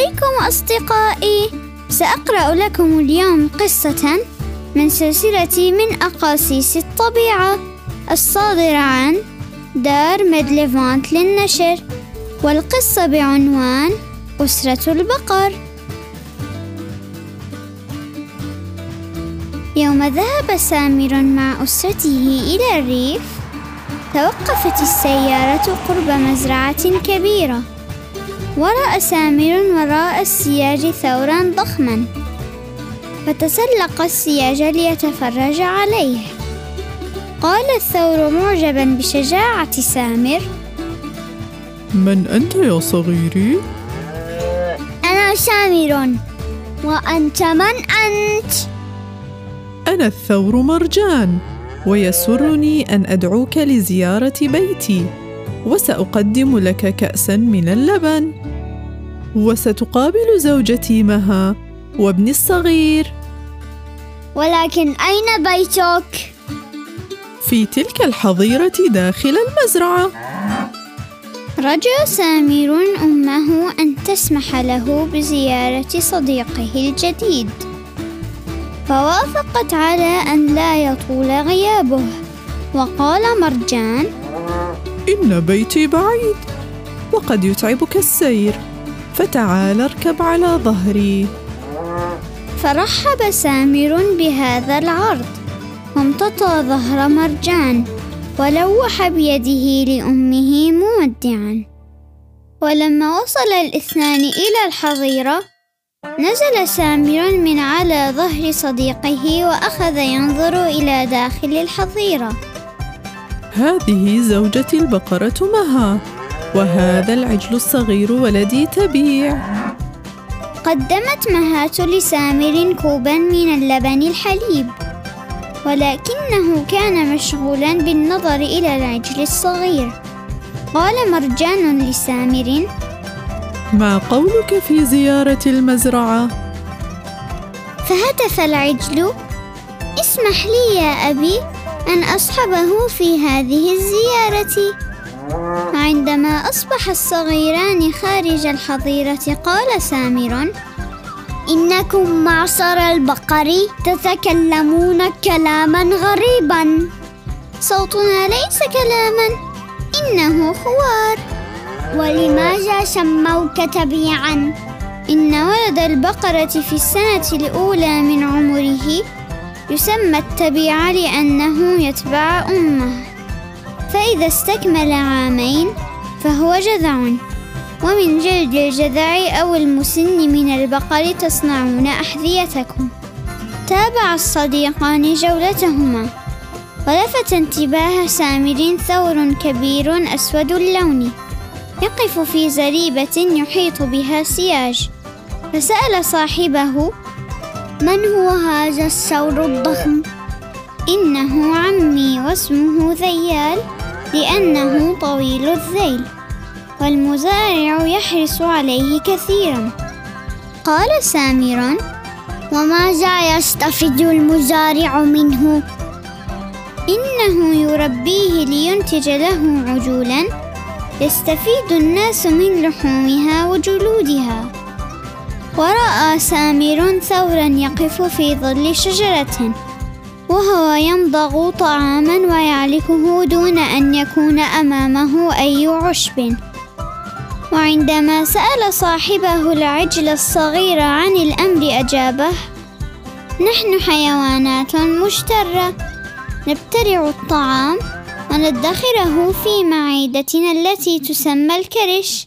عليكم أصدقائي. سأقرأ لكم اليوم قصة من سلسلة من أقاصيص الطبيعة الصادرة عن دار ميدليفانت للنشر والقصة بعنوان أسرة البقر. يوم ذهب سامر مع أسرته إلى الريف توقفت السيارة قرب مزرعة كبيرة. ورأى سامر وراء السياج ثورا ضخما. فتسلق السياج ليتفرج عليه. قال الثور معجبا بشجاعة سامر. من أنت يا صغيري؟ أنا سامر. وأنت من أنت؟ أنا الثور مرجان ويسرني أن أدعوك لزيارة بيتي وسأقدم لك كأسا من اللبن. وستقابل زوجتي مها وابني الصغير. ولكن أين بيتك؟ في تلك الحظيرة داخل المزرعة. رجا سامر أمه أن تسمح له بزيارة صديقه الجديد. فوافقت على أن لا يطول غيابه. وقال مرجان إن بيتي بعيد وقد يتعبك السير. فتعال اركب على ظهري. فرحب سامر بهذا العرض. وامتطى ظهر مرجان ولوح بيده لأمه مودعا. ولما وصل الاثنان إلى الحظيرة نزل سامر من على ظهر صديقه وأخذ ينظر إلى داخل الحظيرة. هذه زوجتي البقرة مها. وهذا العجل الصغير ولدي تبيع. قدمت مهات لسامر كوبا من اللبن الحليب ولكنه كان مشغولا بالنظر إلى العجل الصغير. قال مرجان لسامر ما قولك في زيارة المزرعة؟ فهتف العجل. اسمح لي يا أبي أن أصحبه في هذه الزيارة. عندما أصبح الصغيران خارج الحظيرة قال سامر إنكم معصر البقر تتكلمون كلاما غريبا. صوتنا ليس كلاما إنه خوار. ولماذا سموك تبيعا إن ولد البقرة في السنة الأولى من عمره يسمى التبيع لأنه يتبع أمه. فإذا استكمل عامين فهو جذع. ومن جلد الجذع أو المسن من البقر تصنعون أحذيتكم. تابع الصديقان جولتهما. ولفت انتباه سامر ثور كبير أسود اللون. يقف في زريبة يحيط بها سياج. فسأل صاحبه من هو هذا الثور الضخم؟ إنه عمي واسمه ذيال. لأنه طويل الذيل والمزارع يحرص عليه كثيرا. قال سامر وماذا يستفيد المزارع منه؟ إنه يربيه لينتج له عجولا يستفيد الناس من لحومها وجلودها. ورأى سامر ثورا يقف في ظل شجرة. وهو يمضغ طعاما ويعلكه دون أن يكون أمامه أي عشب. وعندما سأل صاحبه العجل الصغير عن الأمر أجابه نحن حيوانات مشترة نبتلع الطعام وندخره في معدتنا التي تسمى الكرش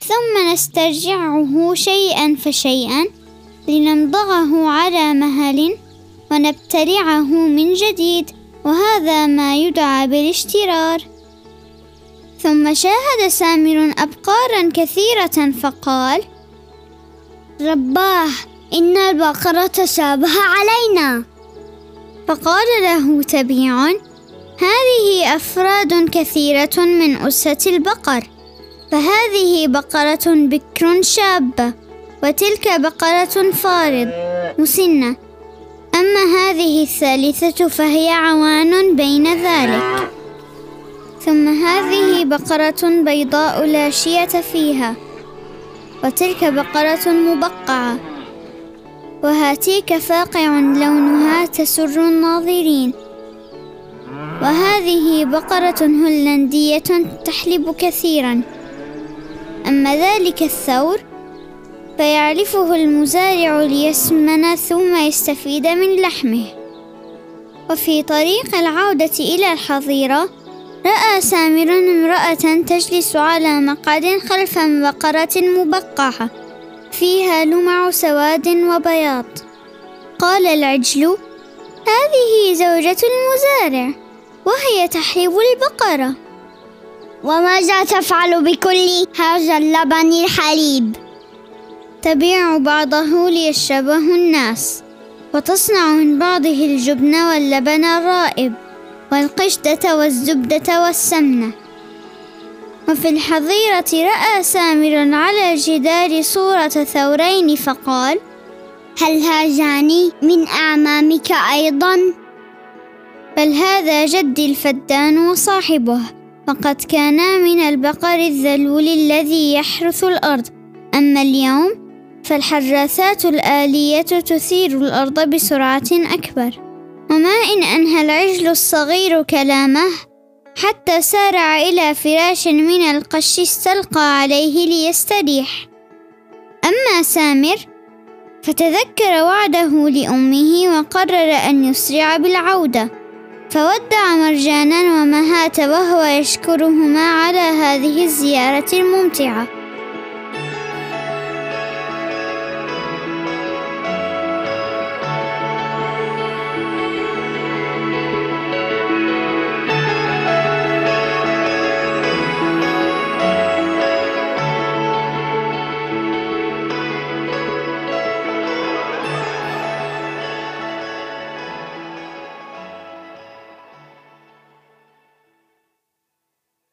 ثم نسترجعه شيئا فشيئا لنمضغه على مهل ونبتلعه من جديد وهذا ما يدعى بالاشترار. ثم شاهد سامر أبقارا كثيرة فقال رباه إن البقرة تشابه علينا. فقال له تبيع هذه أفراد كثيرة من أسرة البقر فهذه بقرة بكر شابة وتلك بقرة فارض مسنة أما هذه الثالثة فهي عوان بين ذلك. ثم هذه بقرة بيضاء لا شية فيها وتلك بقرة مبقعة. وهاتيك فاقع لونها تسر الناظرين. وهذه بقرة هولندية تحلب كثيرا. أما ذلك الثور فيعرفه المزارع ليسمن ثم يستفيد من لحمه. وفي طريق العودة إلى الحظيرة رأى سامر امرأة تجلس على مقعد خلف بقرة مبقعة فيها لمع سواد وبياض. قال العجل هذه زوجة المزارع وهي تحلب البقرة. وماذا تفعل بكل هذا اللبن الحليب؟ تبيع بعضه ليشربه الناس وتصنع من بعضه الجبن واللبن الرائب والقشدة والزبدة والسمنة وفي الحظيرة رأى سامر على الجدار صورة ثورين فقال هل هذان من أعمامك أيضا؟ بل هذا جدي الفدان وصاحبه وقد كانا من البقر الذلول الذي يحرث الأرض أما اليوم فالحراثات الآلية تثير الأرض بسرعة أكبر. وما إن أنهى العجل الصغير كلامه حتى سارع إلى فراش من القش استلقى عليه ليستريح. أما سامر فتذكر وعده لأمه وقرر أن يسرع بالعودة. فودع مرجانا ومهات وهو يشكرهما على هذه الزيارة الممتعة.